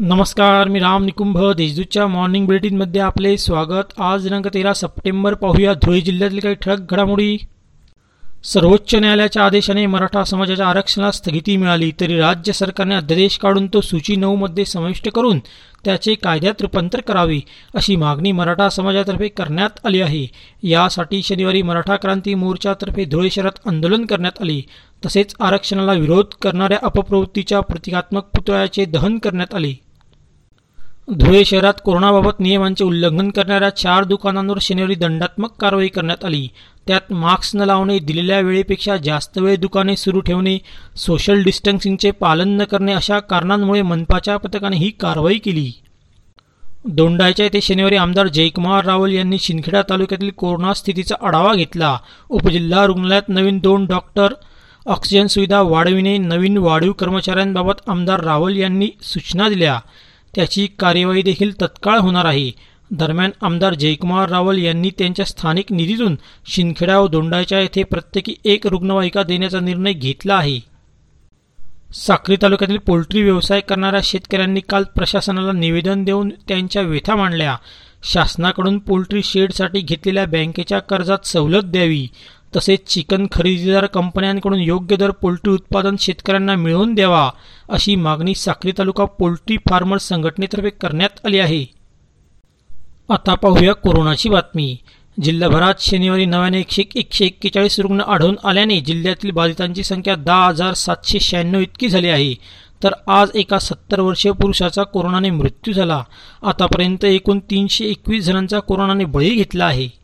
नमस्कार मी राम निकुंभ. देशदूतच्या मॉर्निंग बुलेटिनमध्ये आपले स्वागत. आज दिनांक तेरा सप्टेंबर पाहूया धुळे जिल्ह्यातील काही ठळक घडामोडी. सर्वोच्च न्यायालयाच्या आदेशाने मराठा समाजाच्या आरक्षणाला स्थगिती मिळाली तरी राज्य सरकारने अध्यादेश काढून तो सूची नऊमध्ये समाविष्ट करून त्याचे कायद्यात रूपांतर करावे अशी मागणी मराठा समाजातर्फे करण्यात आली आहे. यासाठी शनिवारी मराठा क्रांती मोर्चातर्फे धुळे शहरात आंदोलन करण्यात आले. तसेच आरक्षणाला विरोध करणाऱ्या अपप्रवृत्तीच्या प्रतिकात्मक पुतळ्याचे दहन करण्यात आले. धुळे शहरात कोरोनाबाबत नियमांचे उल्लंघन करणाऱ्या चार दुकानांवर शनिवारी दंडात्मक कारवाई करण्यात आली. त्यात मास्क न लावणे दिलेल्या वेळेपेक्षा जास्त वेळ दुकाने सुरू ठेवणे सोशल डिस्टन्सिंगचे पालन न करणे अशा कारणांमुळे मनपाच्या पथकाने ही कारवाई केली. दोंडायच्या येथे शनिवारी आमदार जयकुमार रावल यांनी शिंदखेडा तालुक्यातील कोरोना स्थितीचा आढावा घेतला. उपजिल्हा रुग्णालयात नवीन दोन डॉक्टर ऑक्सिजन सुविधा वाढविणे नवीन वाढीव कर्मचाऱ्यांबाबत आमदार रावल यांनी सूचना दिल्या. त्याची कार्यवाही देखील तत्काळ होणार आहे. दरम्यान आमदार जयकुमार रावल यांनी त्यांच्या स्थानिक निधीतून शिंदखेडा व दोंडाच्या येथे प्रत्येकी एक रुग्णवाहिका देण्याचा निर्णय घेतला आहे. साक्री तालुक्यातील पोल्ट्री व्यवसाय करणाऱ्या शेतकऱ्यांनी काल प्रशासनाला निवेदन देऊन त्यांच्या व्यथा मांडल्या. शासनाकडून पोल्ट्री शेडसाठी घेतलेल्या बँकेच्या कर्जात सवलत द्यावी. तसेच चिकन खरेदीदार कंपन्यांकडून योग्य दर पोल्ट्री उत्पादन शेतकऱ्यांना मिळवून द्यावा अशी मागणी साक्री तालुका पोल्ट्री फार्मर्स संघटनेतर्फे करण्यात आली आहे. आता पाहूया कोरोनाची बातमी. जिल्हाभरात शनिवारी नव्याने एकशे एकशे एक्केचाळीस रुग्ण आढळून आल्याने जिल्ह्यातील बाधितांची संख्या दहा हजार सातशे शहाण्णव इतकी झाली आहे. तर आज एका सत्तर वर्षीय पुरुषाचा कोरोनाने मृत्यू झाला. आतापर्यंत एकूण तीनशे एकवीस जणांचा कोरोनाने बळी घेतला आहे.